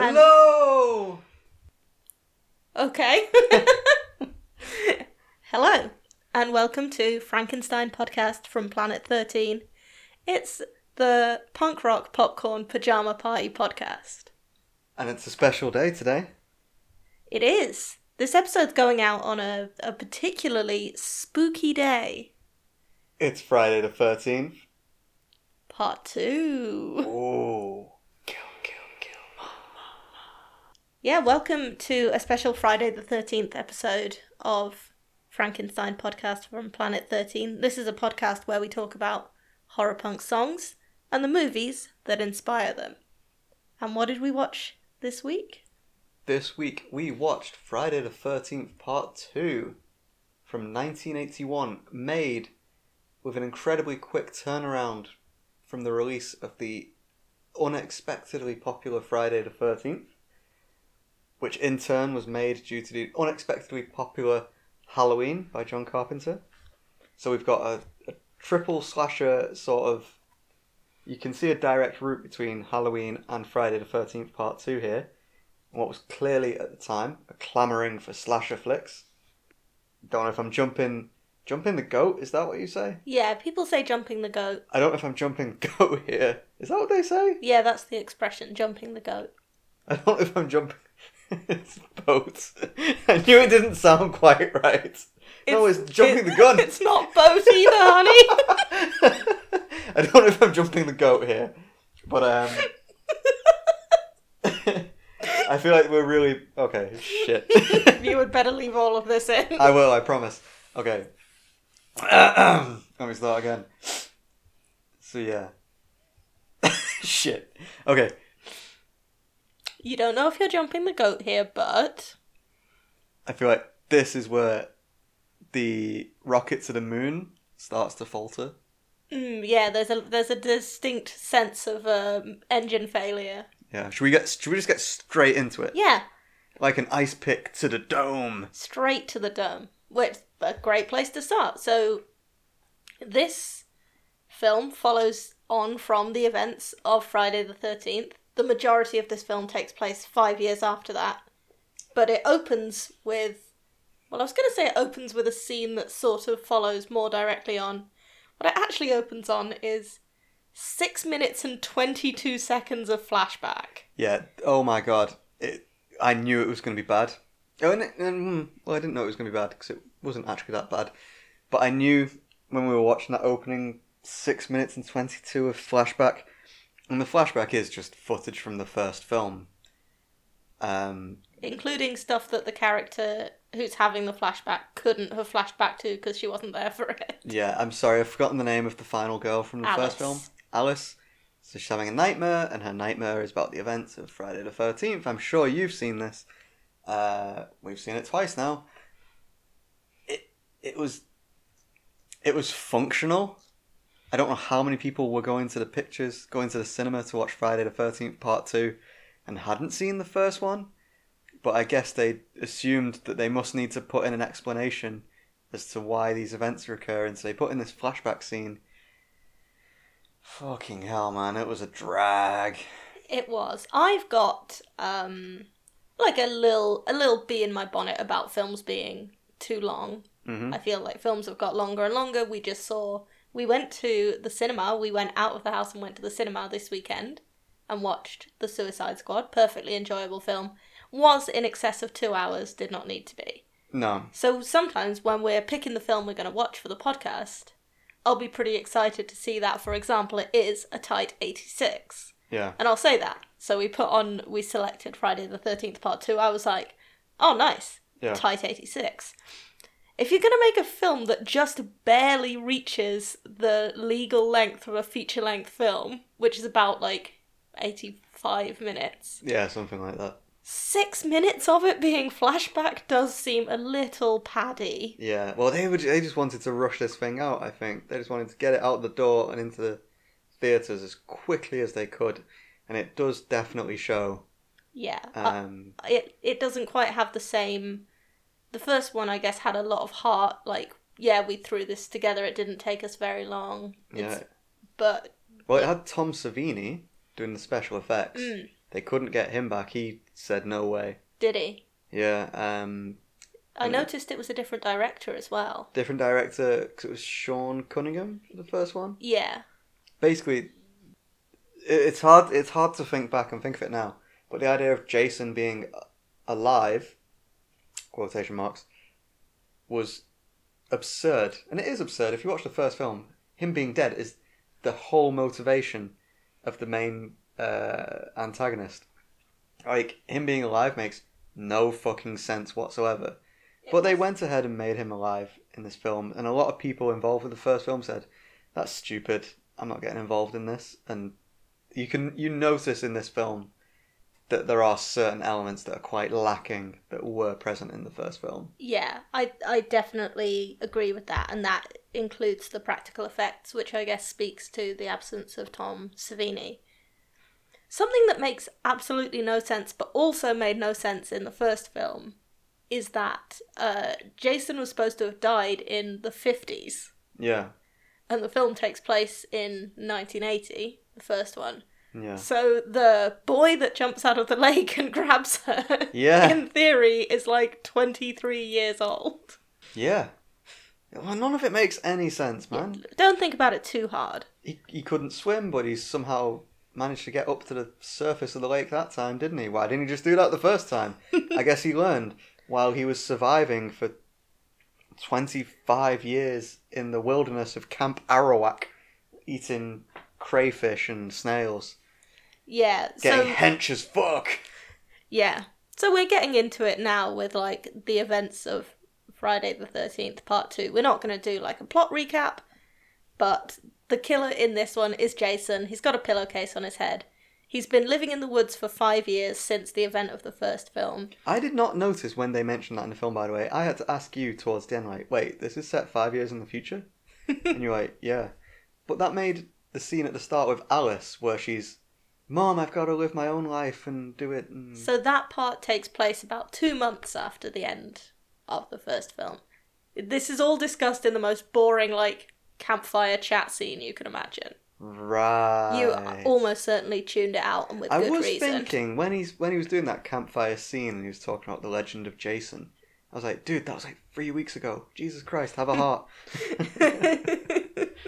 Hello. Okay. Hello, and welcome to Frankenstein podcast from Planet 13. It's the punk rock popcorn pajama party podcast. And it's a special day today. It is. This episode's going out on a, a particularly spooky day. It's Friday the 13th. Part two. Ooh. Kill, kill, kill. Yeah, welcome to a special Friday the 13th episode of Frankenstein podcast from Planet 13. This is a podcast where we talk about horror punk songs and the movies that inspire them. And what did we watch this week? This week we watched Friday the 13th Part 2 from 1981, made with an incredibly quick turnaround from the release of the unexpectedly popular Friday the 13th, which in turn was made due to the unexpectedly popular Halloween by John Carpenter. So we've got a, a triple slasher sort of. You can see a direct route between Halloween and Friday the 13th Part 2 here what was clearly at the time a clamouring for slasher flicks. Don't know if I'm jumping jumping the goat, is that what you say? Yeah, people say jumping the goat. I don't know if I'm jumping the goat here. Is that what they say? Yeah, that's the expression, jumping the goat. I don't know if I'm jumping it's boat. I knew it didn't sound quite right. no, it's jumping it- the gun. It's not boat either, honey. I don't know if I'm jumping the goat here. But um I feel like we're really okay, shit. you would better leave all of this in. I will, I promise. Okay. Let me start again. So yeah. Shit. Okay. You don't know if you're jumping the goat here, but I feel like this is where the rocket to the moon starts to falter. mm, yeah, there's a there's a distinct sense of um, engine failure. Yeah. Should we get should we just get straight into it? Yeah, Like an ice pick to the dome. straight to the dome, which a great place to start. So, this film follows on from the events of Friday the Thirteenth. The majority of this film takes place five years after that, but it opens with. Well, I was going to say it opens with a scene that sort of follows more directly on. What it actually opens on is six minutes and 22 seconds of flashback. Yeah. Oh my god. It. I knew it was going to be bad. Oh, and, and, mm, well, I didn't know it was going to be bad because it wasn't actually that bad. But I knew when we were watching that opening six minutes and twenty-two of flashback, and the flashback is just footage from the first film. Um. including stuff that the character who's having the flashback couldn't have flashed back to because she wasn't there for it. Yeah. I'm sorry. I've forgotten the name of the final girl from the Alice. first film. Alice. So she's having a nightmare, and her nightmare is about the events of Friday the Thirteenth. I'm sure you've seen this. Uh, we've seen it twice now. It it was it was functional. I don't know how many people were going to the pictures, going to the cinema to watch Friday the Thirteenth Part Two, and hadn't seen the first one. But I guess they assumed that they must need to put in an explanation as to why these events are occurring. So they put in this flashback scene. Fucking hell, man! It was a drag. It was. I've got um like a little a little bee in my bonnet about films being too long. hmm I feel like films have got longer and longer. We just saw we went to the cinema. We went out of the house and went to the cinema this weekend and watched The Suicide Squad. Perfectly enjoyable film. Was in excess of 2 hours, did not need to be. No, So sometimes when we're picking the film we're going to watch for the podcast, I'll be pretty excited to see that, for example, it is a tight 86. yeah, And I'll say that. So we put on, we selected Friday the 13th part 2. I was like, oh, nice. yeah. Tight 86. If you're going to make a film that just barely reaches the legal length of a feature length film, which is about like 85 minutes, Yeah, something like that. six minutes of it being flashback does seem a little paddy. Yeah, well, they would. They just wanted to rush this thing out. I think they just wanted to get it out the door and into the theaters as quickly as they could, and it does definitely show. Yeah. uh, Um, it it doesn't quite have the same the first one i guess had a lot of heart like yeah we threw this together it didn't take us very long yeah. It's- but Well, it had Tom Savini doing the special effects, mm, They couldn't get him back. He said no way. Did he? Yeah. Um, I noticed it was a different director as well. different director because it was Sean Cunningham for the first one. Yeah. Basically, it- it's hard. It's hard to think back and think of it now. But the idea of Jason being alive, quotation marks, was absurd, and it is absurd. If you watch the first film, him being dead is the whole motivation of the main uh, antagonist. Like him being alive makes no fucking sense whatsoever. But they went ahead and made him alive in this film, and a lot of people involved with the first film said, "That's stupid. I'm not getting involved in this." And you can you notice in this film that there are certain elements that are quite lacking that were present in the first film. Yeah, I I definitely agree with that, and that includes the practical effects, which I guess speaks to the absence of Tom Savini. Something that makes absolutely no sense, but also made no sense in the first film, is that uh, Jason was supposed to have died in the fifties, Yeah, and the film takes place in nineteen eighty, the first one. Yeah, So the boy that jumps out of the lake and grabs her, Yeah. in theory, is like twenty three years old. yeah. Well, none of it makes any sense, man. Don't think about it too hard. He he couldn't swim, but he somehow managed to get up to the surface of the lake that time, didn't he? Why didn't he just do that the first time? I guess he learned while he was surviving for 25 years in the wilderness of Camp Arawak, eating crayfish and snails, Yeah. getting so hench as fuck. yeah. So we're getting into it now with like the events of Friday the Thirteenth Part Two. We're not going to do like a plot recap, but the killer in this one is Jason. He's got a pillowcase on his head. He's been living in the woods for five years since the event of the first film. I did not notice when they mentioned that in the film, by the way. I had to ask you towards the end, like, wait, this is set five years in the future? and you're like, yeah. But that made the scene at the start with Alice, where she's, Mom, I've got to live my own life and do it. And... So that part takes place about two months after the end of the first film. This is all discussed in the most boring, like, campfire chat scene you can imagine. Right. You almost certainly tuned it out, and with I good was reason. thinking when he's when he was doing that campfire scene and he was talking about the legend of Jason. I was like, dude, that was like three weeks ago. Jesus Christ, have a heart.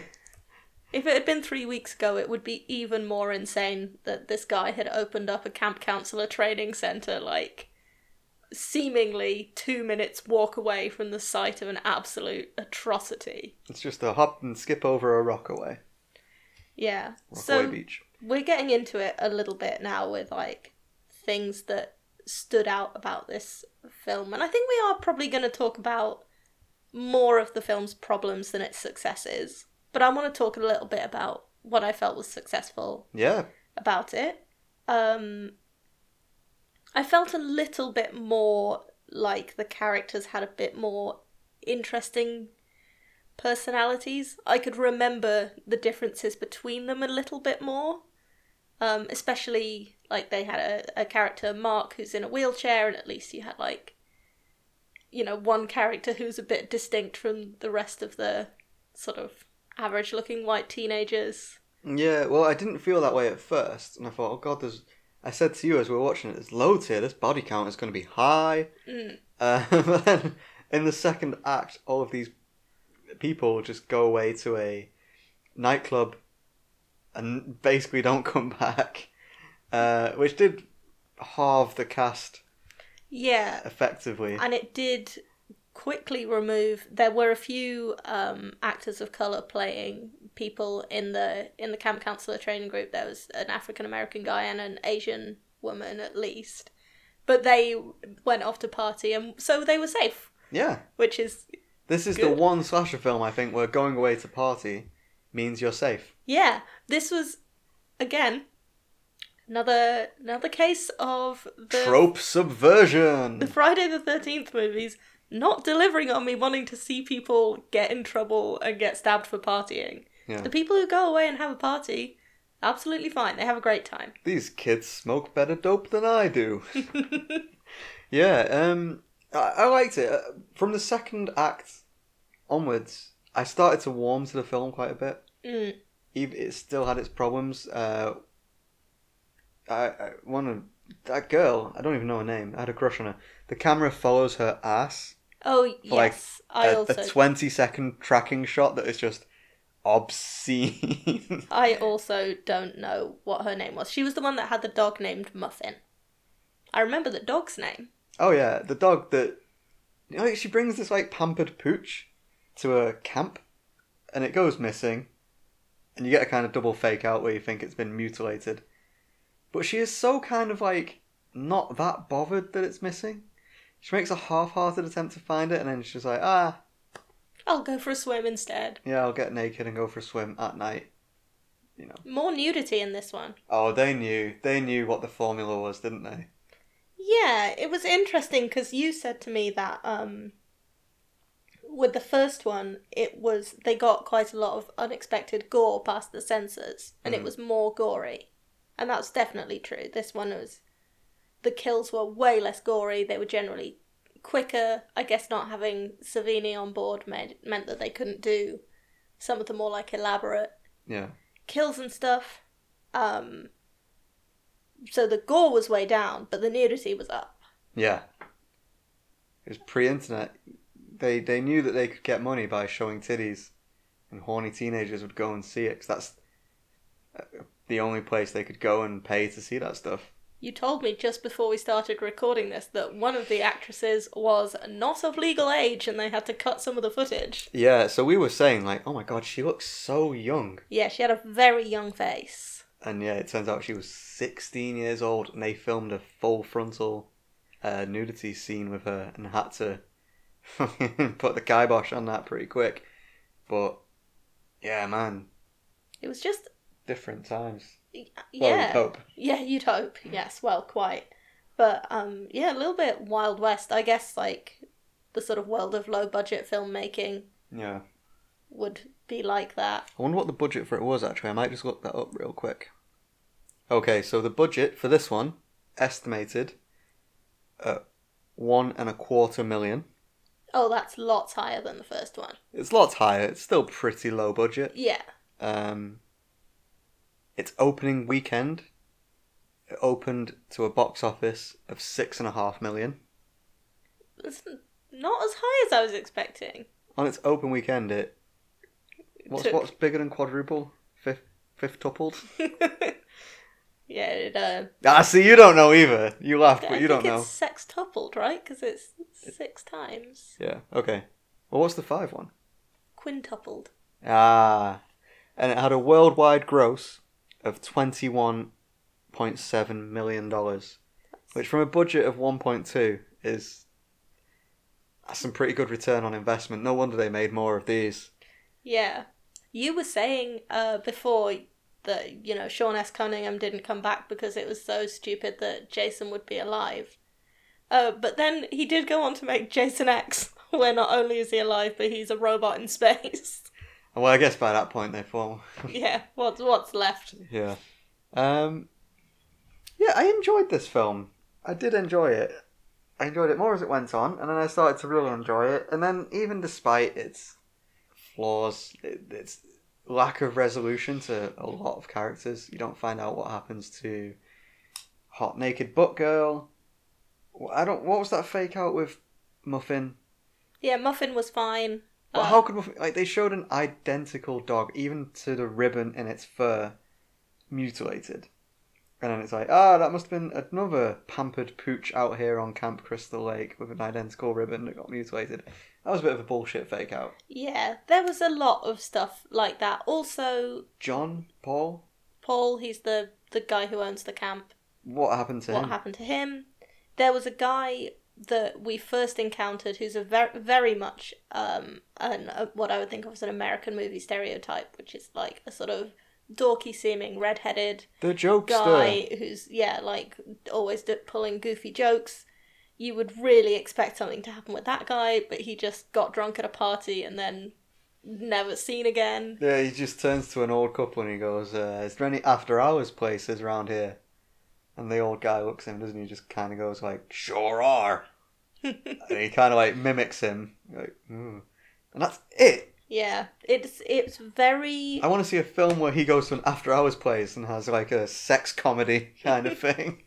if it had been three weeks ago, it would be even more insane that this guy had opened up a camp counselor training center, like seemingly two minutes walk away from the site of an absolute atrocity. it's just a hop and skip over a rock away. Yeah. Rockaway so Beach. we're getting into it a little bit now with like things that stood out about this film and i think we are probably going to talk about more of the film's problems than its successes but i want to talk a little bit about what i felt was successful Yeah. about it. Um i felt a little bit more like the characters had a bit more interesting personalities. I could remember the differences between them a little bit more. Um especially like they had a, a character mark who's in a wheelchair and at least you had like you know one character who's a bit distinct from the rest of the sort of average looking white teenagers Yeah, well, I didn't feel that way at first, and I thought, oh god, there's. I said to you as we were watching it, there's loads here. This body count is going to be high. Mm. Uh, but then in the second act, all of these people just go away to a nightclub and basically don't come back, uh, which did halve the cast yeah effectively. and it did quickly remove there were a few um, actors of color playing people in the in the camp counselor training group. There was an african american guy and an asian woman at least. But they went off to party and so they were safe. Yeah, which is this is the one slasher film I think where going away to party means you're safe. yeah. This was again another another case of the Trope subversion. the Friday the 13th movies not delivering on me wanting to see people get in trouble and get stabbed for partying. Yeah. The people who go away and have a party, absolutely fine. They have a great time. These kids smoke better dope than I do. yeah, um, I, I liked it. Uh, From the second act onwards, I started to warm to the film quite a bit. Mm. Even it still had its problems. Uh, I, I one of that girl. I don't even know her name. I had a crush on her. The camera follows her ass. Oh like, yes, I a, also a twenty second tracking shot that is just obscene. I also don't know what her name was. She was the one that had the dog named Muffin. I remember the dog's name. oh yeah, the dog that. You know, she brings this like pampered pooch to a camp, and it goes missing, and you get a kind of double fake out where you think it's been mutilated, but she is so kind of like not that bothered that it's missing. She makes a half-hearted attempt to find it, and then she's like, ah, I'll go for a swim instead. yeah, I'll get naked and go for a swim at night. You know. More nudity in this one. Oh, they knew. They knew what the formula was, didn't they? Yeah, it was interesting because you said to me that um, with the first one, it was they got quite a lot of unexpected gore past the censors, and it Mhm. was more gory, and that's definitely true. This one was the kills were way less gory. They were generally quicker. I guess not having Savini on board made, meant that they couldn't do some of the more like elaborate Yeah. kills and stuff. Um, so the gore was way down, but the nudity was up. Yeah. It was pre-internet. They they knew that they could get money by showing titties, and horny teenagers would go and see it because that's uh, the only place they could go and pay to see that stuff. You told me just before we started recording this that one of the actresses was not of legal age and they had to cut some of the footage. Yeah. So we were saying like, oh my god, she looks so young, Yeah, she had a very young face. and yeah, it turns out she was 16 years old, and they filmed a full frontal uh, nudity scene with her, and had to put the kibosh on that pretty quick. But yeah, man, It was just different times. Well, yeah. hope. Yeah, you'd hope. Yes, well, quite. But um yeah, a little bit Wild West. I guess like the sort of world of low budget filmmaking Yeah. would be like that. I wonder what the budget for it was actually. I might just look that up real quick. Okay, so the budget for this one estimated at one and a quarter million. Oh, that's lots higher than the first one. It's lots higher. It's still pretty low budget. Yeah. Um, its opening weekend, it opened to a box office of six and a half million. It's not as high as I was expecting. On its open weekend, it what's Took- what's bigger than quadruple? Fifth fifth tupled? yeah, it, uh, Ah, see, you don't know either. You laughed, I but you don't know. it's sextupled, right? Because it's six times. Yeah. Okay. Well, what's the five one? Quintupled. Ah, and it had a worldwide gross of twenty-one point seven million dollars, which from a budget of one point two is that's some pretty good return on investment. No wonder they made more of these. Yeah. You were saying uh, before that, you know, Sean S. Cunningham didn't come back because it was so stupid that Jason would be alive. Uh, but then he did go on to make Jason X, where not only is he alive, but he's a robot in space. Well, I guess by that point they fall. yeah, what's, what's left? yeah. Um. Yeah, I enjoyed this film. I did enjoy it. I enjoyed it more as it went on, and then I started to really enjoy it. And then, even despite its flaws, it, its lack of resolution to a lot of characters, you don't find out what happens to hot naked butt girl. I don't. What was that fake out with Muffin? Yeah, Muffin was fine. But Uh, how could like they showed an identical dog, even to the ribbon in its fur, mutilated, and then it's like, ah, that must have been another pampered pooch out here on Camp Crystal Lake with an identical ribbon that got mutilated. That was a bit of a bullshit fake out. Yeah, there was a lot of stuff like that. Also, John Paul, Paul, he's the, the guy who owns the camp. what happened to what him? What happened to him. There was a guy that we first encountered who's a very, very much um, an, what I would think of as an American movie stereotype, which is like a sort of dorky seeming redheaded the jokester. guy who's, yeah, like always d- pulling goofy jokes. You would really expect something to happen with that guy, but he just got drunk at a party and then never seen again. Yeah, he just turns to an old couple and he goes, uh, "Is there any after hours places around here?" And the old guy looks at him, doesn't he? Just kind of goes like, "Sure are." And he kind of like mimics him, like, "Ooh," and that's it. Yeah, it's it's very I want to see a film where he goes to an after hours place and has like a sex comedy kind of thing.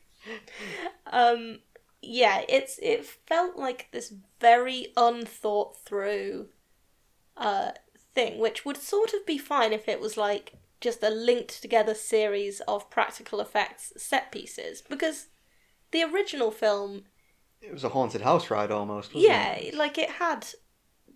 um yeah, it's it felt like this very unthought through uh thing, which would sort of be fine if it was like just a linked together series of practical effects set pieces because the original film It was a haunted house ride almost. Wasn't yeah it? like it had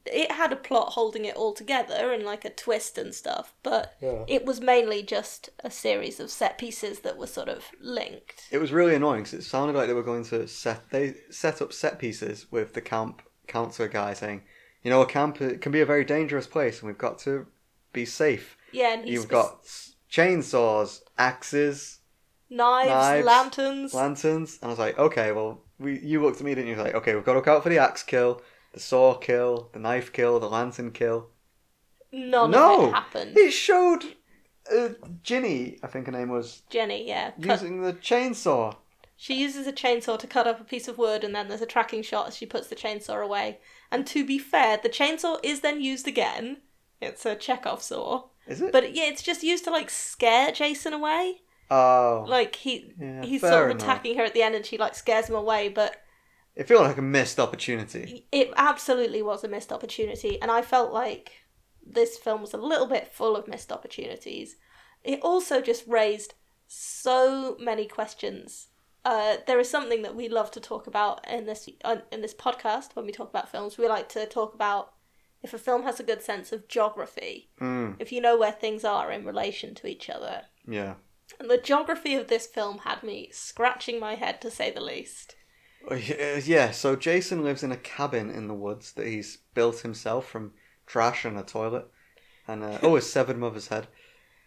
it had a plot holding it all together and like a twist and stuff but Yeah. it was mainly just a series of set pieces that were sort of linked It was really annoying because it sounded like they were going to set they set up set pieces with the camp counselor guy saying, you know, a camp it can be a very dangerous place and we've got to be safe. yeah and he's You've got chainsaws, axes, knives, knives, lanterns lanterns, and I was like, okay, well, we you looked at me, didn't you? Like, okay, we've got to look out for the axe kill, the saw kill, the knife kill, the lantern kill. none no, of it happened It showed uh, Ginny, I think her name was, jenny yeah cut, using the chainsaw. she uses a chainsaw to cut up a piece of wood and then there's a tracking shot as she puts the chainsaw away and to be fair the chainsaw is then used again it's a chekhov saw Is it? but yeah it's just used to like scare jason away oh, like he Yeah, he's sort of enough. attacking her at the end and she like scares him away but it felt like a missed opportunity. it absolutely was a missed opportunity and i felt like this film was a little bit full of missed opportunities it also just raised so many questions uh, there is something that we love to talk about in this uh, in this podcast when we talk about films we like to talk about if a film has a good sense of geography Mm, if you know where things are in relation to each other yeah. And the geography of this film had me scratching my head to say the least Uh, Yeah, so Jason lives in a cabin in the woods that he's built himself from trash and a toilet, and uh, oh, his severed mother's head,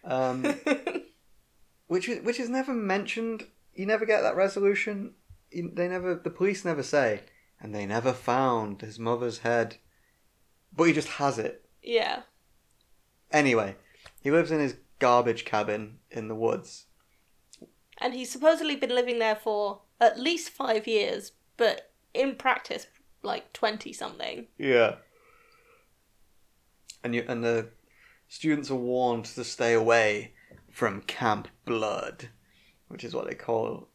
um, which is which is never mentioned. You never get that resolution. You, they never, the police never say, and they never found his mother's head, but he just has it yeah anyway. He lives in his garbage cabin in the woods. and he's supposedly been living there for at least five years, but in practice, like twenty something. Yeah. And you and the students are warned to stay away from Camp Blood, which is what they call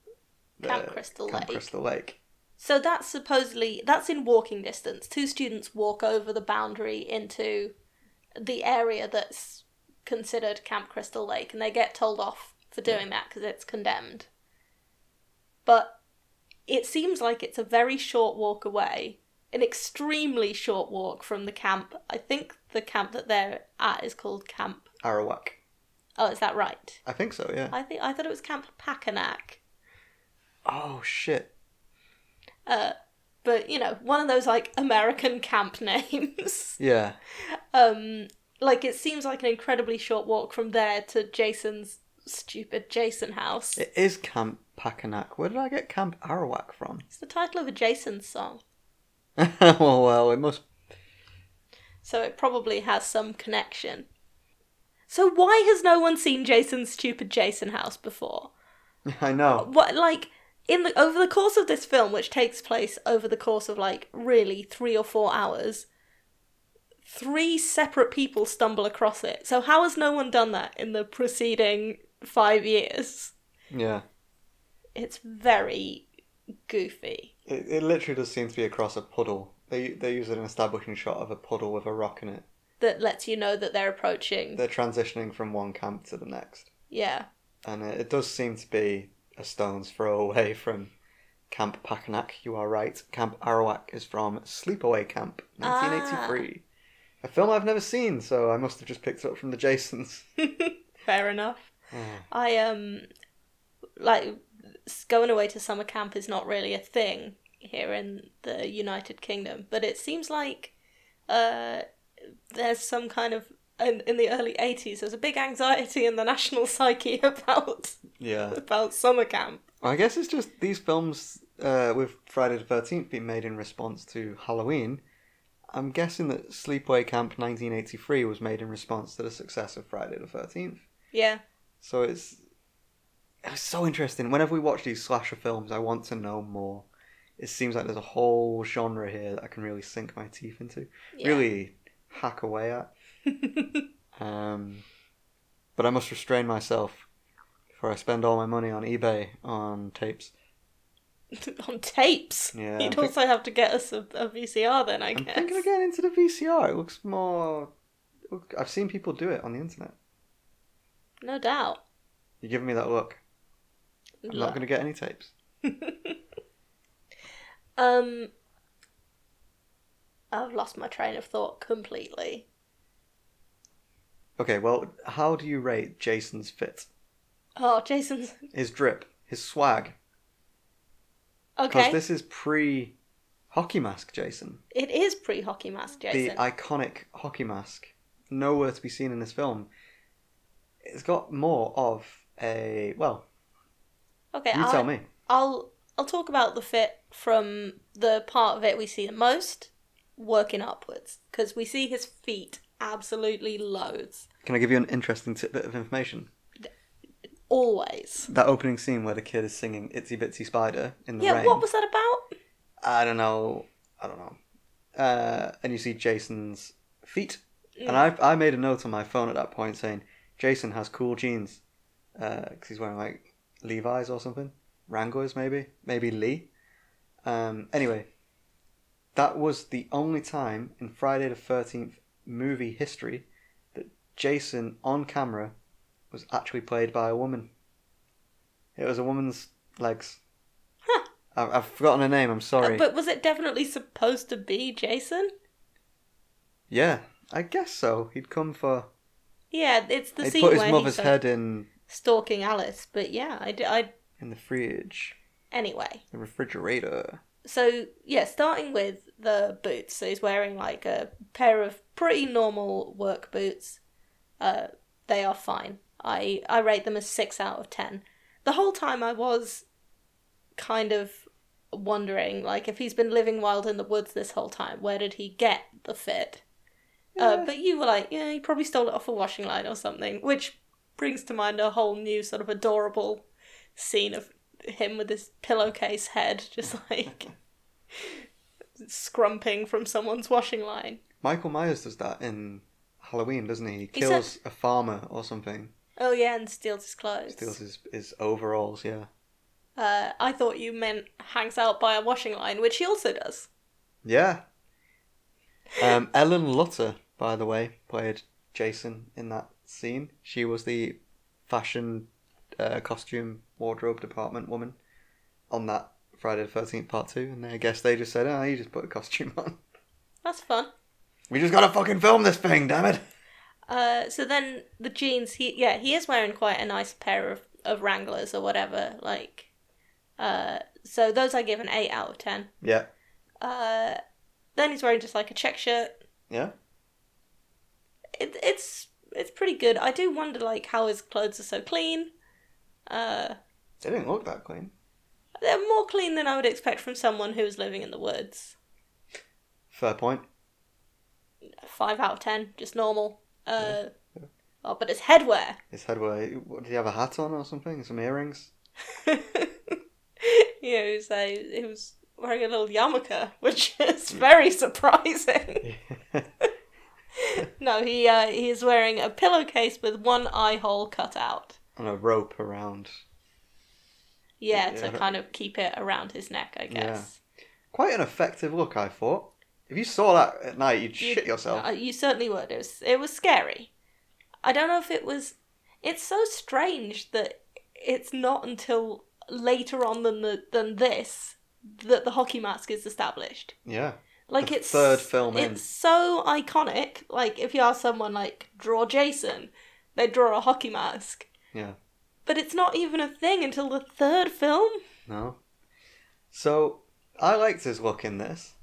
the Camp Crystal Camp Lake. Crystal Lake. So that's supposedly that's in walking distance. Two students walk over the boundary into the area that's considered Camp Crystal Lake, and they get told off for doing that because it's condemned. But it seems like it's a very short walk away, an extremely short walk from the camp. I think the camp that they're at is called Camp. Arawak. Oh, is that right? I think so, yeah. I think I thought it was Camp Packanack. Oh shit. Uh, but you know, one of those like American camp names. Yeah. um, like it seems like an incredibly short walk from there to Jason's stupid Jason house. It is Camp Packanack. Where did I get Camp Arawak from? It's the title of a Jason song, well, oh, well, it must. so it probably has some connection. So why has no one seen Jason's stupid Jason house before? I know. What like in the over the course of this film, which takes place over the course of like really three or four hours, three separate people stumble across it. So how has no one done that in the preceding five years? Yeah. It's very goofy. It, it literally does seem to be across a puddle. They they use an establishing shot of a puddle with a rock in it. That lets you know that they're approaching. They're transitioning from one camp to the next. Yeah. and it, it does seem to be a stone's throw away from Camp Packanack. You are right. Camp Arawak is from Sleepaway Camp, ah. 1983. A film I've never seen, so I must have just picked it up from the Jasons. Fair enough. Oh. I um like going away to summer camp is not really a thing here in the United Kingdom, but it seems like uh there's some kind of in, in the early 80s there's a big anxiety in the national psyche about Yeah. about summer camp. I guess it's just these films uh, with Friday the 13th being made in response to Halloween. I'm guessing that Sleepaway Camp 1983 was made in response to the success of Friday the 13th. Yeah. So it's it's so interesting. Whenever we watch these slasher films, I want to know more. It seems like there's a whole genre here that I can really sink my teeth into, Yeah. really hack away at. Um, but I must restrain myself before I spend all my money on eBay on tapes. On tapes. Yeah, You'd also have to get us a, a VCR then, I I'm guess. thinking of getting into the VCR. It looks more. I've seen people do it on the internet. No doubt. You're giving me that look. I'm not going to get any tapes. Um, I've lost my train of thought completely. Okay, well, how do you rate Jason's fit? Oh, Jason's His drip, his swag? Because this is pre hockey mask Jason. It is pre-hockey mask, Jason. The iconic hockey mask. Nowhere to be seen in this film. It's got more of a. Well, okay, you I'll, tell me. I'll I'll talk about the fit from the part of it we see the most, working upwards, because we see his feet absolutely loads, Can I give you an interesting tidbit of information? Always. That opening scene where the kid is singing Itsy Bitsy Spider in the Yeah, rain. what was that about? I don't know. I don't know. Uh, and you see Jason's feet. Mm. And I I made a note on my phone at that point saying Jason has cool jeans because he's wearing like Levi's or something, Wranglers maybe, maybe Lee. Um, anyway, that was the only time in Friday the Thirteenth movie history that Jason on camera was actually played by a woman. It was a woman's legs. Huh. I've, I've forgotten her name. I'm sorry. Uh, but was it definitely supposed to be Jason? Yeah, I guess so. He'd come for. Yeah, it's the he'd scene put his where mother's head in stalking Alice. But yeah, I, I, d- I in the fridge, anyway. the refrigerator. So yeah, starting with the boots. So he's wearing like a pair of pretty normal work boots. Uh, they are fine. I I rate them as six out of ten. The whole time I was kind of wondering, like, if he's been living wild in the woods this whole time, where did he get the fit? Uh, but you were like, yeah, he probably stole it off a washing line or something, which brings to mind a whole new sort of adorable scene of him with his pillowcase head, just like scrumping from someone's washing line. Michael Myers does that in Halloween, doesn't he? He He kills a farmer or something. Oh yeah, and steals his clothes. Steals his, his overalls. Yeah. Uh, I thought you meant hangs out by a washing line, which he also does. Yeah. Um, Ellen Lutter, by the way, played Jason in that scene. She was the fashion, uh, costume, wardrobe department woman on that Friday the Thirteenth Part Two, and I guess they just said, "Ah, you just put a costume on. That's fun. We just gotta fucking film this thing, damn it." Uh, so then the jeans, he yeah, he is wearing quite a nice pair of, of Wranglers or whatever. Like, uh, so those I give an eight out of ten. Yeah. Uh, then he's wearing just like a check shirt. Yeah. It, it's it's pretty good. I do wonder like how his clothes are so clean. Uh, They didn't look that clean. they're more clean than I would expect from someone who's living in the woods. Fair point. Five out of ten, just normal. Uh, oh, but it's headwear. His headwear. What, did he have a hat on or something? Some earrings? you know, he was, uh, was wearing a little yarmulke, which is very surprising. no, he uh, he is wearing a pillowcase with one eye hole cut out. and a rope around. Yeah, Yeah. to kind of keep it around his neck, I guess. Quite an effective look, I thought. If you saw that at night, you'd You- shit yourself. Uh, you certainly would. It was it was scary. I don't know if it was. It's so strange that it's not until later on than the than this that the hockey mask is established. yeah. Like it's third film in. It's so iconic. Like if you ask someone like draw Jason, they draw a hockey mask. Yeah. But it's not even a thing until the third film. No. So I liked his look in this.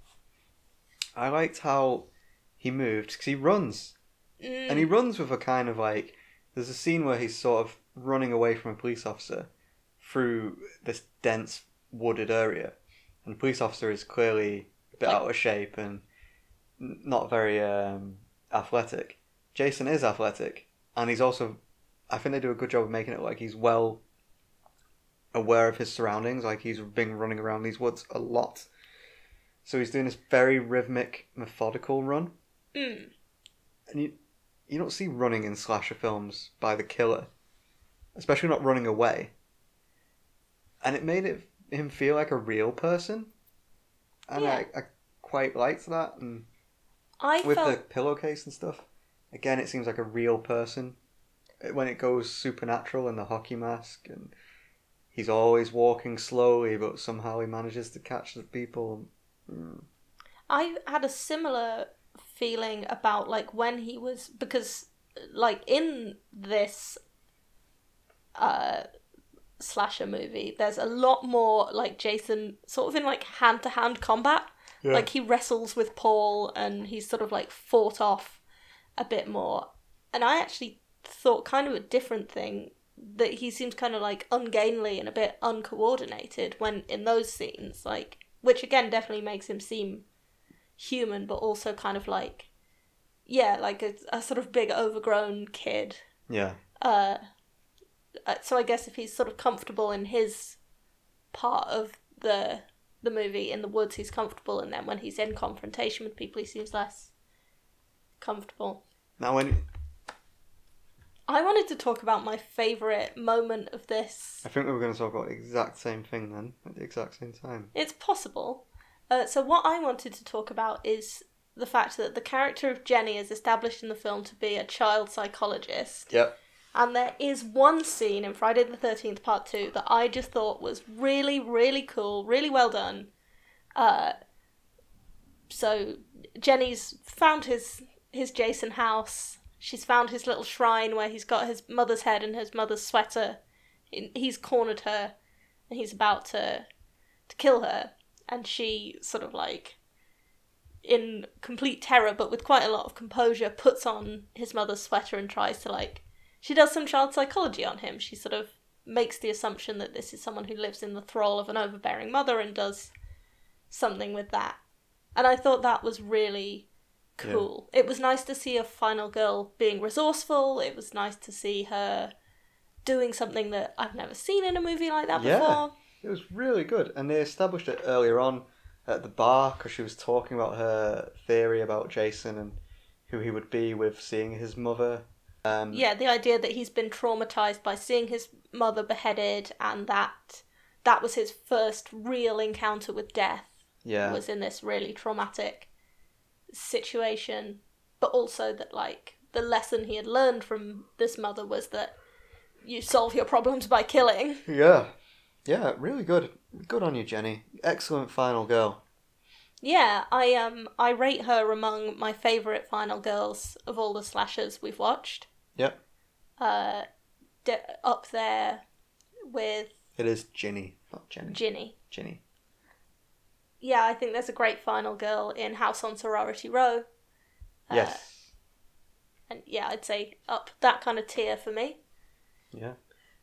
I liked how he moved because he runs, Mm, and he runs with a kind of like. There's a scene where he's sort of running away from a police officer through this dense wooded area, and the police officer is clearly a bit Like- out of shape and not very um, athletic. Jason is athletic, and he's also. I think they do a good job of making it like he's well aware of his surroundings. Like he's been running around these woods a lot. So he's doing this very rhythmic, methodical run. mm. And you, you don't see running in slasher films by the killer, especially not running away. And it made it him feel like a real person, and Yeah. I, I quite liked that. And I with felt the pillowcase and stuff, again, it seems like a real person. When it goes supernatural in the hockey mask, and he's always walking slowly, but somehow he manages to catch the people. Mm. I had a similar feeling about like when he was because like in this uh slasher movie there's a lot more like Jason sort of in like hand to hand combat Yeah. like he wrestles with Paul and he's sort of like fought off a bit more and I actually thought kind of a different thing that he seems kind of like ungainly and a bit uncoordinated when in those scenes like which again definitely makes him seem human but also kind of like yeah like a, a sort of big overgrown kid. Yeah, uh uh, so i guess if he's sort of comfortable in his part of the the movie in the woods he's comfortable and then when he's in confrontation with people he seems less comfortable. Now when i wanted to talk about my favorite moment of this I think we were going to talk about the exact same thing then at the exact same time. It's possible. Uh, so what I wanted to talk about is the fact that the character of Jenny is established in the film to be a child psychologist, Yep. and there is one scene in Friday the Thirteenth Part Two that I just thought was really, really cool, really well done. Uh, so Jenny's found his his Jason house. She's found his little shrine where he's got his mother's head and his mother's sweater. He's cornered her, and he's about to to kill her, and she sort of like, in complete terror but with quite a lot of composure, puts on his mother's sweater and tries to like. She does some child psychology on him. She sort of makes the assumption that this is someone who lives in the thrall of an overbearing mother and does something with that. And I thought that was really cool. It was nice to see a final girl being resourceful. It was nice to see her doing something that I've never seen in a movie like that Yeah. before. It was really good, and they established it earlier on at the bar because she was talking about her theory about Jason and who he would be with seeing his mother. Um, Yeah, the idea that he's been traumatized by seeing his mother beheaded and that that was his first real encounter with death yeah, was in this really traumatic situation but also that like the lesson he had learned from this mother was that you solve your problems by killing yeah, yeah. Really good. Good on you, Jenny. Excellent final girl. yeah i um i rate her among my favorite final girls of all the slashers we've watched Yep, uh d- up there with it is Ginny, not Jenny. ginny Ginny. Yeah i think there's a great final girl in house on sorority row Uh, Yes. and yeah i'd say up that kind of tier for me Yeah.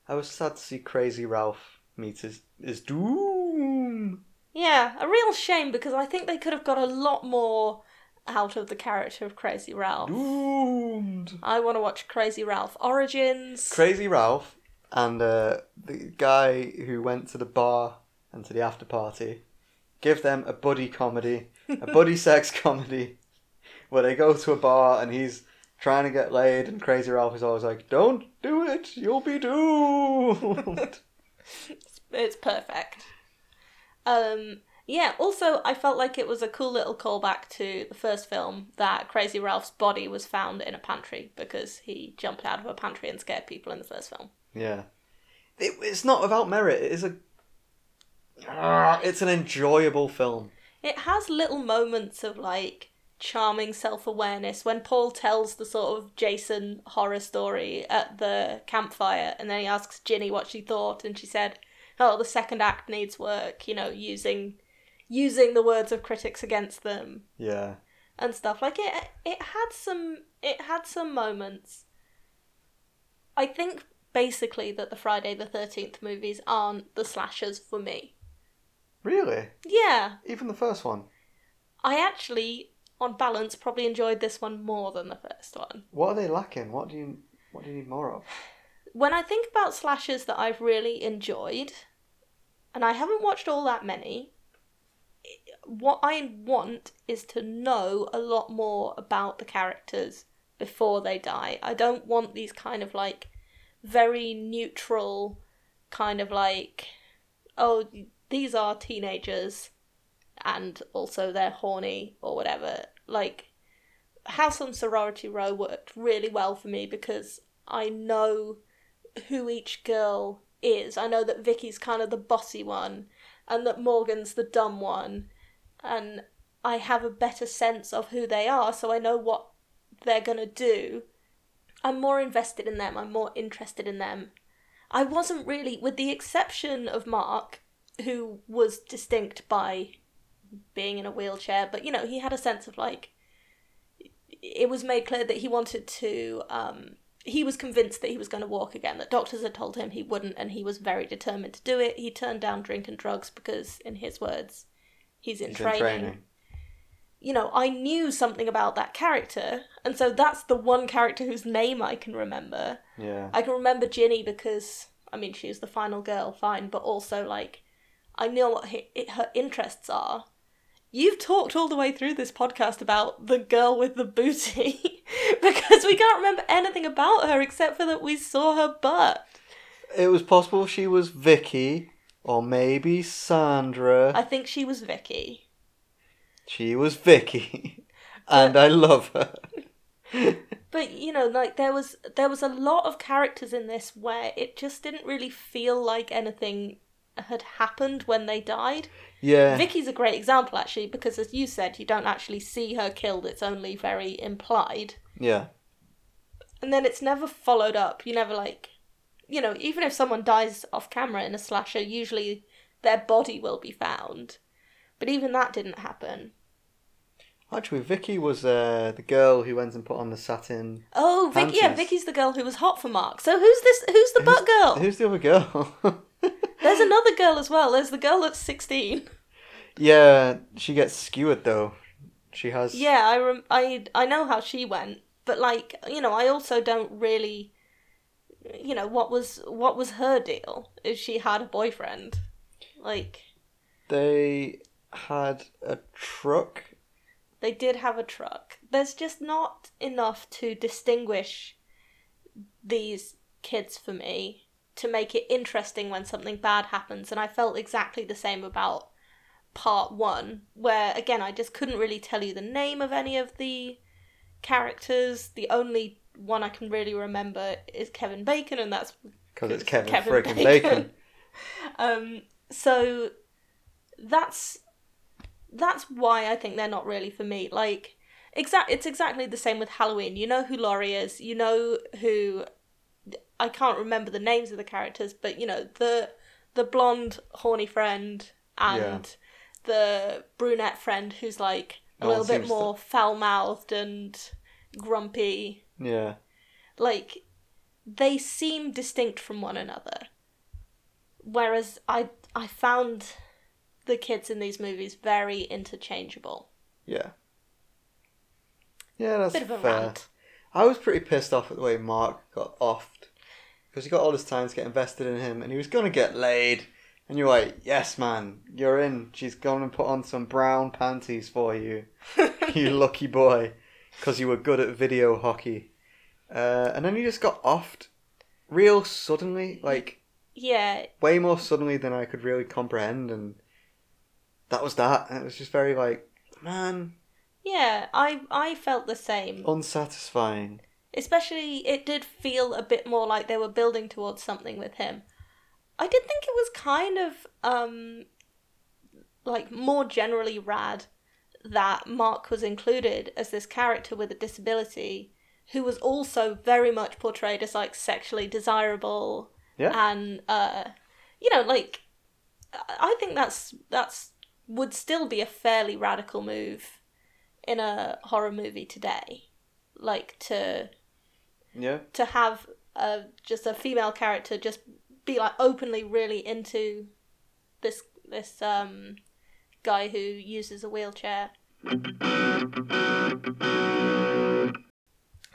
I was sad to see Crazy Ralph meet his, his doom. Yeah, a real shame because I think they could have got a lot more out of the character of Crazy Ralph. Doomed. I want to watch Crazy Ralph Origins. Crazy Ralph and uh, the guy who went to the bar and to the after party give them a buddy comedy, a buddy sex comedy, where they go to a bar and he's trying to get laid, and Crazy Ralph is always like, "Don't do it, you'll be doomed." it's perfect. Um, yeah, also, I felt like it was a cool little callback to the first film that Crazy Ralph's body was found in a pantry because he jumped out of a pantry and scared people in the first film. yeah, it, it's not without merit. It is a. Ah, It's an enjoyable film. It has little moments of like charming self awareness when Paul tells the sort of Jason horror story at the campfire and then he asks Ginny what she thought and she said, Oh, the second act needs work, you know, using using the words of critics against them Yeah, and stuff. Like it it had some it had some moments. I think basically that the Friday the thirteenth movies aren't the slashers for me. Really. Yeah, Even the first one. I actually, on balance, probably enjoyed this one more than the first one. What are they lacking? What do you What do you need more of? When I think about slashers that I've really enjoyed, and I haven't watched all that many, what I want is to know a lot more about the characters before they die. I don't want these kind of like very neutral kind of like oh these are teenagers and also they're horny or whatever. Like House on Sorority Row worked really well for me because I know who each girl is. I know that Vicky's kind of the bossy one and that Morgan's the dumb one and I have a better sense of who they are so I know what they're going to do. I'm more invested in them. I'm more interested in them. I wasn't really with the exception of Mark who was distinct by being in a wheelchair, but you know, he had a sense of like it was made clear that he wanted to um he was convinced that he was going to walk again that doctors had told him he wouldn't and he was very determined to do it he turned down drink and drugs because in his words he's in, He's training. in training. you know i knew something about that character and so that's the one character whose name i can remember Yeah. I can remember Ginny because I mean she was the final girl, fine, but also like I know what he, it, her interests are. You've talked all the way through this podcast about the girl with the booty because we can't remember anything about her except for that we saw her butt. It was possible she was Vicky or maybe Sandra. I think she was Vicky. She was Vicky. and I love her. But you know, like there was there was a lot of characters in this where it just didn't really feel like anything had happened when they died. yeah. Vicky's a great example actually because as you said, you don't actually see her killed, it's only very implied. yeah. And then it's never followed up. You never like you know, even if someone dies off camera in a slasher, usually their body will be found. But even that didn't happen. Actually, Vicky was uh, the girl who went and put on the satin. Oh, Vicky, yeah, Vicky's the girl who was hot for Mark. So who's this who's the butt girl? Who's the other girl? There's another girl as well. There's the girl that's 16. yeah, she gets skewered though. She has. Yeah, I rem- I I know how she went, but like, you know, I also don't really you know, what was what was her deal? If she had a boyfriend. Like They had a truck. they did have a truck. There's just not enough to distinguish these kids for me to make it interesting when something bad happens and I felt exactly the same about part 1 where again I just couldn't really tell you the name of any of the characters. The only one I can really remember is Kevin Bacon and that's Because it's Kevin, Kevin Bacon. Bacon. um, so that's that's why I think they're not really for me. Like exact, it's exactly the same with Halloween. You know who Laurie is. You know who. I can't remember the names of the characters, but you know the the blonde horny friend and the brunette friend who's like a No little bit seems to- more foul mouthed and grumpy Yeah. like they seem distinct from one another whereas i i found the kids in these movies very interchangeable Yeah. Yeah, that's bit of a fair. rant I was pretty pissed off at the way Mark got offed. Because he got all his time to get invested in him and he was going to get laid. And you're like, yes, man, you're in. She's going to put on some brown panties for you, you lucky boy. Because you were good at video hockey. Uh, and then you just got offed real suddenly. Like, yeah way more suddenly than I could really comprehend. And that was that. And it was just very, like, man, yeah i i felt the same unsatisfying. Especially it did feel a bit more like they were building towards something with him i did think it was kind of um like more generally rad that mark was included as this character with a disability who was also very much portrayed as like sexually desirable Yeah. and uh you know like I- i think that's that's would still be a fairly radical move in a horror movie today like to Yeah. to have a just a female character just be like openly really into this this um guy who uses a wheelchair.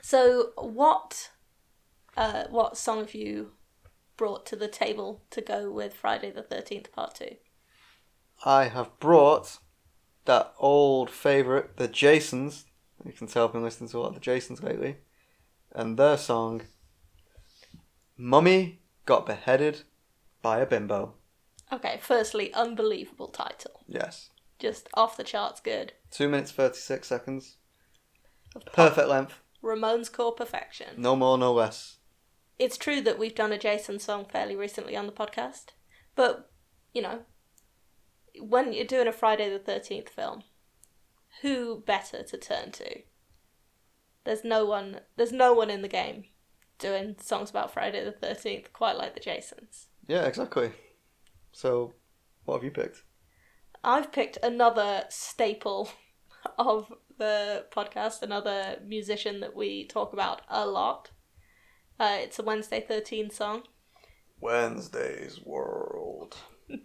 So what uh what song have you brought to the table to go with Friday the 13th part 2? I have brought that old favourite, the Jasons. You can tell I've been listening to a lot of the Jasons lately. And their song Mummy Got Beheaded by a Bimbo. Okay, firstly, unbelievable title. Yes. Just off the charts good. 2 minutes 36 seconds. Of Perfect length. Ramones core perfection. No more, no less. It's true that we've done a Jason song fairly recently on the podcast, but, you know, when you're doing a Friday the 13th film, who better to turn to? There's no one there's no one in the game doing songs about Friday the 13th quite like the Jasons. Yeah, exactly. So, what have you picked? I've picked another staple of the podcast, another musician that we talk about a lot. Uh, it's a Wednesday 13 song. Wednesday's World.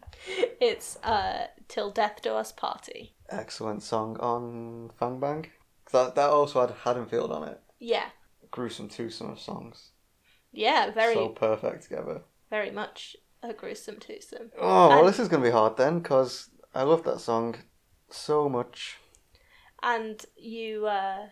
It's uh, Till Death Do Us Party. Excellent song on Fang Bang. That, that also had Haddonfield on it. Yeah. Gruesome twosome of songs. Yeah, very, So perfect together. very much a gruesome twosome. Oh, well, And- this is going to be hard then, because I love that song so much. And you, uh,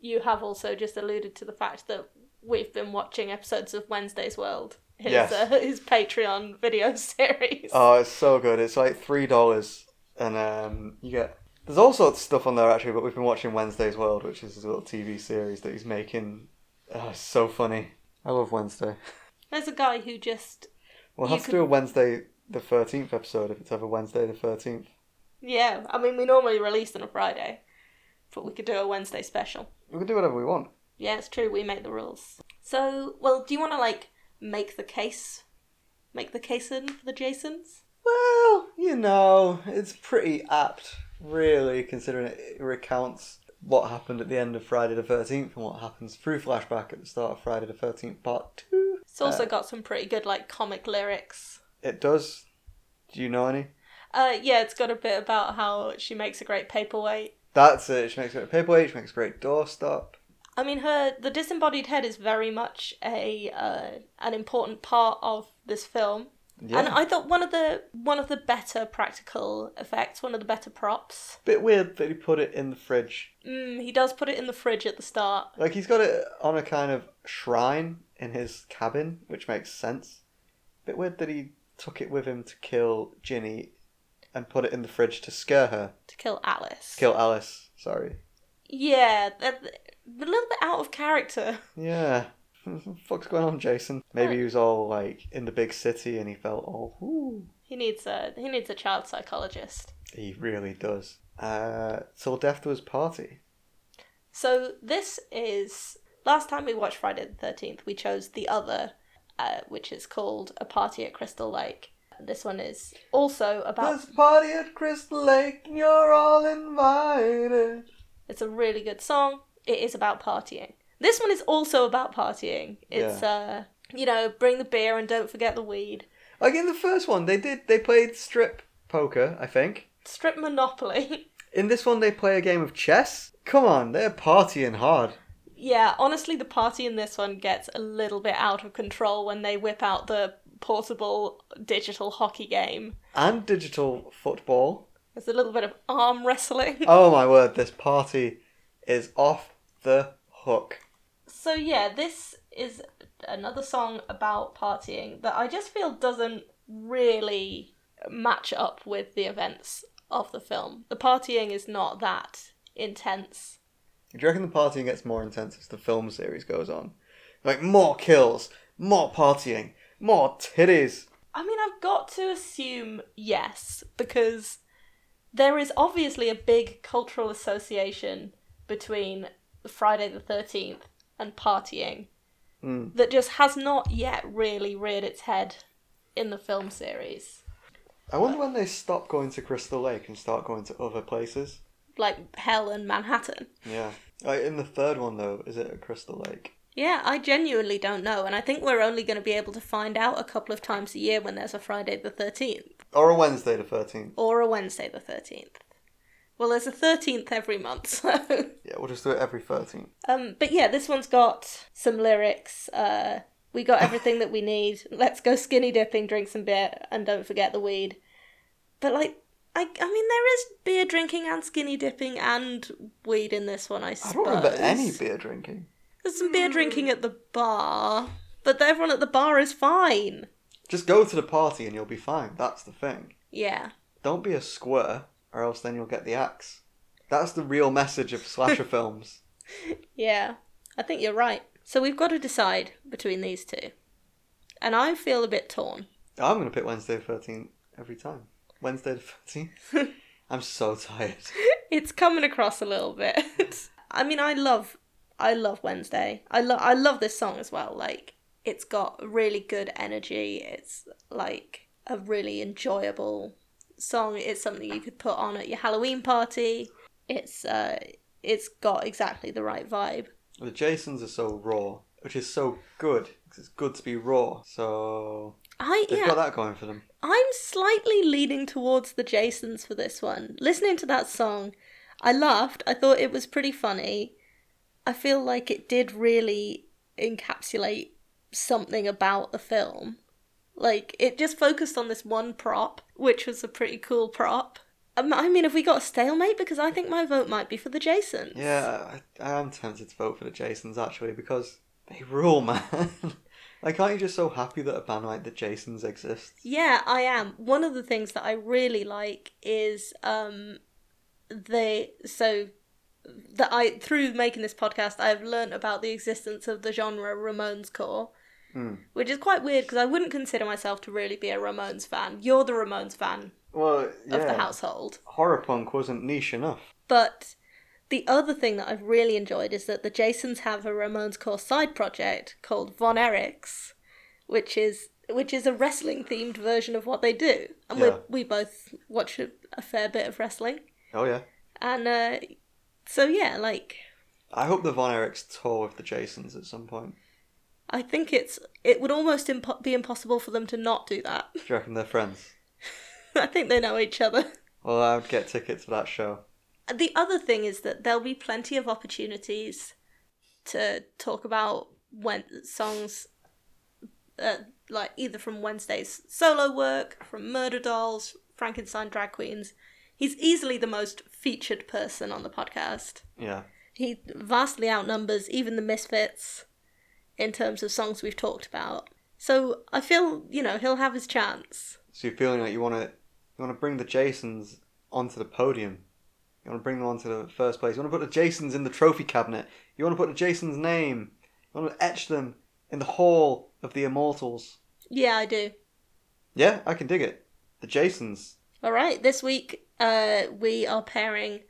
you have also just alluded to the fact that we've been watching episodes of Wednesday's World, his, Yes. uh, his Patreon video series. Oh, it's so good. It's like $3, and um, you get. There's all sorts of stuff on there actually, but we've been watching Wednesday's World, which is his little TV series that he's making. Oh, it's so funny. I love Wednesday. There's a guy who just We'll have to could- do a Wednesday the 13th episode if it's ever Wednesday the 13th. Yeah, I mean, we normally release on a Friday, but we could do a Wednesday special. We can do whatever we want. Yeah, it's true, we make the rules. So, well, do you want to, like, make the case? Make the case in for the Jasons? Well, you know, it's pretty apt, really, considering it recounts what happened at the end of Friday the 13th and what happens through flashback at the start of Friday the 13th part 2. It's also Uh, got some pretty good, like, comic lyrics. It does. Do you know any? Uh, yeah, it's got a bit about how she makes a great paperweight. That's it. She makes a great paperweight, she makes a great doorstop. I mean, her the disembodied head is very much a uh, an important part of this film, Yeah. and I thought one of the one of the better practical effects, one of the better props. Bit weird that he put it in the fridge. Mm, he does put it in the fridge at the start. Like, he's got it on a kind of shrine in his cabin, which makes sense. Bit weird that he took it with him to kill Ginny and put it in the fridge to scare her. to kill Alice. Kill Alice, sorry. Yeah, a little bit out of character. Yeah. what the fuck's going on, Jason? Maybe he was all like in the big city and he felt all, ooh. He needs a he needs a child psychologist. He really does. Uh, Till Death Do Us Party. So this is last time we watched Friday the Thirteenth. We chose the other, uh, which is called A Party at Crystal Lake. This one is also about. There's a party at Crystal Lake and you're all invited. It's a really good song. It is about partying. This one is also about partying. It's uh, you know, bring the beer and don't forget the weed. Like in the first one, they did, they played strip poker, I think. Strip Monopoly. In this one, they play a game of chess. Come on, they're partying hard. Yeah, honestly, the party in this one gets a little bit out of control when they whip out the portable digital hockey game. And digital football. There's a little bit of arm wrestling. Oh my word, this party is off the hook. So, yeah, this is another song about partying that I just feel doesn't really match up with the events of the film. The partying is not that intense. Do you reckon the partying gets more intense as the film series goes on? Like more kills, more partying, more titties. I mean, I've got to assume yes, because there is obviously a big cultural association between Friday the 13th and partying Mm. that just has not yet really reared its head in the film series. I wonder when they stop going to Crystal Lake and start going to other places. Like Hell and Manhattan. Yeah. Like in the third one though, is it at Crystal Lake? Yeah, I genuinely don't know, and I think we're only going to be able to find out a couple of times a year when there's a Friday the 13th Or a Wednesday the thirteenth? or a Wednesday the 13th. Well, there's a 13th every month, so. Yeah, we'll just do it every thirteenth. Um, but yeah, this one's got some lyrics. Uh, we got everything that we need. Let's go skinny dipping, drink some beer, and don't forget the weed. But like, I, I mean, there is beer drinking and skinny dipping and weed in this one. I I don't remember any beer drinking. There's some beer drinking at the bar, but everyone at the bar is fine. Just go to the party and you'll be fine. That's the thing. Yeah. Don't be a squirter, or else then you'll get the axe. That's the real message of slasher films. Yeah. I think you're right. So we've got to decide between these two. And I feel a bit torn. I'm gonna pick Wednesday the 13th every time. Wednesday the 13th. I'm so tired. it's coming across a little bit. I mean, I love, I love Wednesday. I love, I love this song as well. Like, it's got really good energy. It's like a really enjoyable song. It's something you could put on at your Halloween party. It's, uh, it's got exactly the right vibe. The Jasons are so raw, which is so good. It's good to be raw. So I they've yeah, got that going for them. I'm slightly leaning towards the Jasons for this one. Listening to that song, I laughed. I thought it was pretty funny. I feel like it did really encapsulate something about the film. Like, it just focused on this one prop, which was a pretty cool prop. Um, I mean, have we got a stalemate? Because I think my vote might be for the Jasons. Yeah, I, I am tempted to vote for the Jasons actually because they rule, man. like, aren't you just so happy that a band like the Jasons exists? Yeah, I am. One of the things that I really like is um they so that I through making this podcast I've learnt about the existence of the genre Ramones core. Hmm. Which is quite weird because I wouldn't consider myself to really be a Ramones fan. You're the Ramones fan Well, yeah. of the household. Horror punk wasn't niche enough. But the other thing that I've really enjoyed is that the Jasons have a Ramones core side project called Von Erichs, which is which is a wrestling themed version of what they do. And Yeah. we we both watch a, a fair bit of wrestling. Oh yeah. And uh, so yeah, like I hope the Von Erichs tour with the Jasons at some point. I think it's it would almost impo- be impossible for them to not do that. Do you reckon they're friends? I think they know each other. Well, I would get tickets for that show. The other thing is that there'll be plenty of opportunities to talk about when songs, uh, like either from Wednesday's solo work, from Murderdolls, Frankenstein Drag Queens. He's easily the most featured person on the podcast. Yeah. He vastly outnumbers even the Misfits in terms of songs we've talked about. So I feel, you know, he'll have his chance. So you're feeling like you want to you want to bring the Jasons onto the podium. You want to bring them onto the first place. You want to put the Jasons in the trophy cabinet. You want to put the Jasons' name. You want to etch them in the hall of the immortals. Yeah, I do. Yeah, I can dig it. The Jasons. All right, this week uh, we are pairing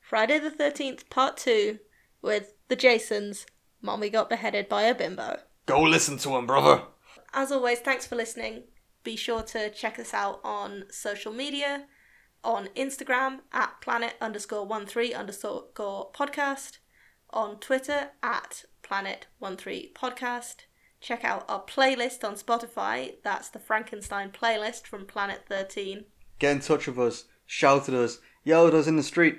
Friday the 13th, part two, with the Jasons. Mommy got beheaded by a bimbo. Go listen to him, brother. As always, thanks for listening. Be sure to check us out on social media on Instagram at planet underscore one three underscore podcast, on Twitter at planet one three podcast. Check out our playlist on Spotify. That's the Frankenstein playlist from Planet 13. Get in touch with us. Shout at us. Yell at us in the street.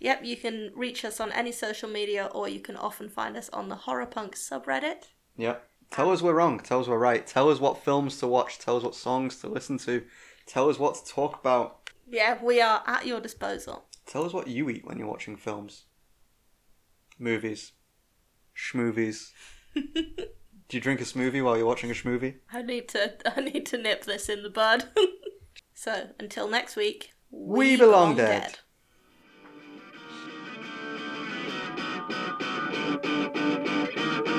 Yep, you can reach us on any social media or you can often find us on the Horror Punk subreddit. Yep. Um, Tell us we're wrong. Tell us we're right. Tell us what films to watch. Tell us what songs to listen to. Tell us what to talk about. Yeah, we are at your disposal. Tell us what you eat when you're watching films. Movies. Schmovies. Do you drink a smoothie while you're watching a schmovie? I need to I need to nip this in the bud. so, until next week, We belong dead. Thank you.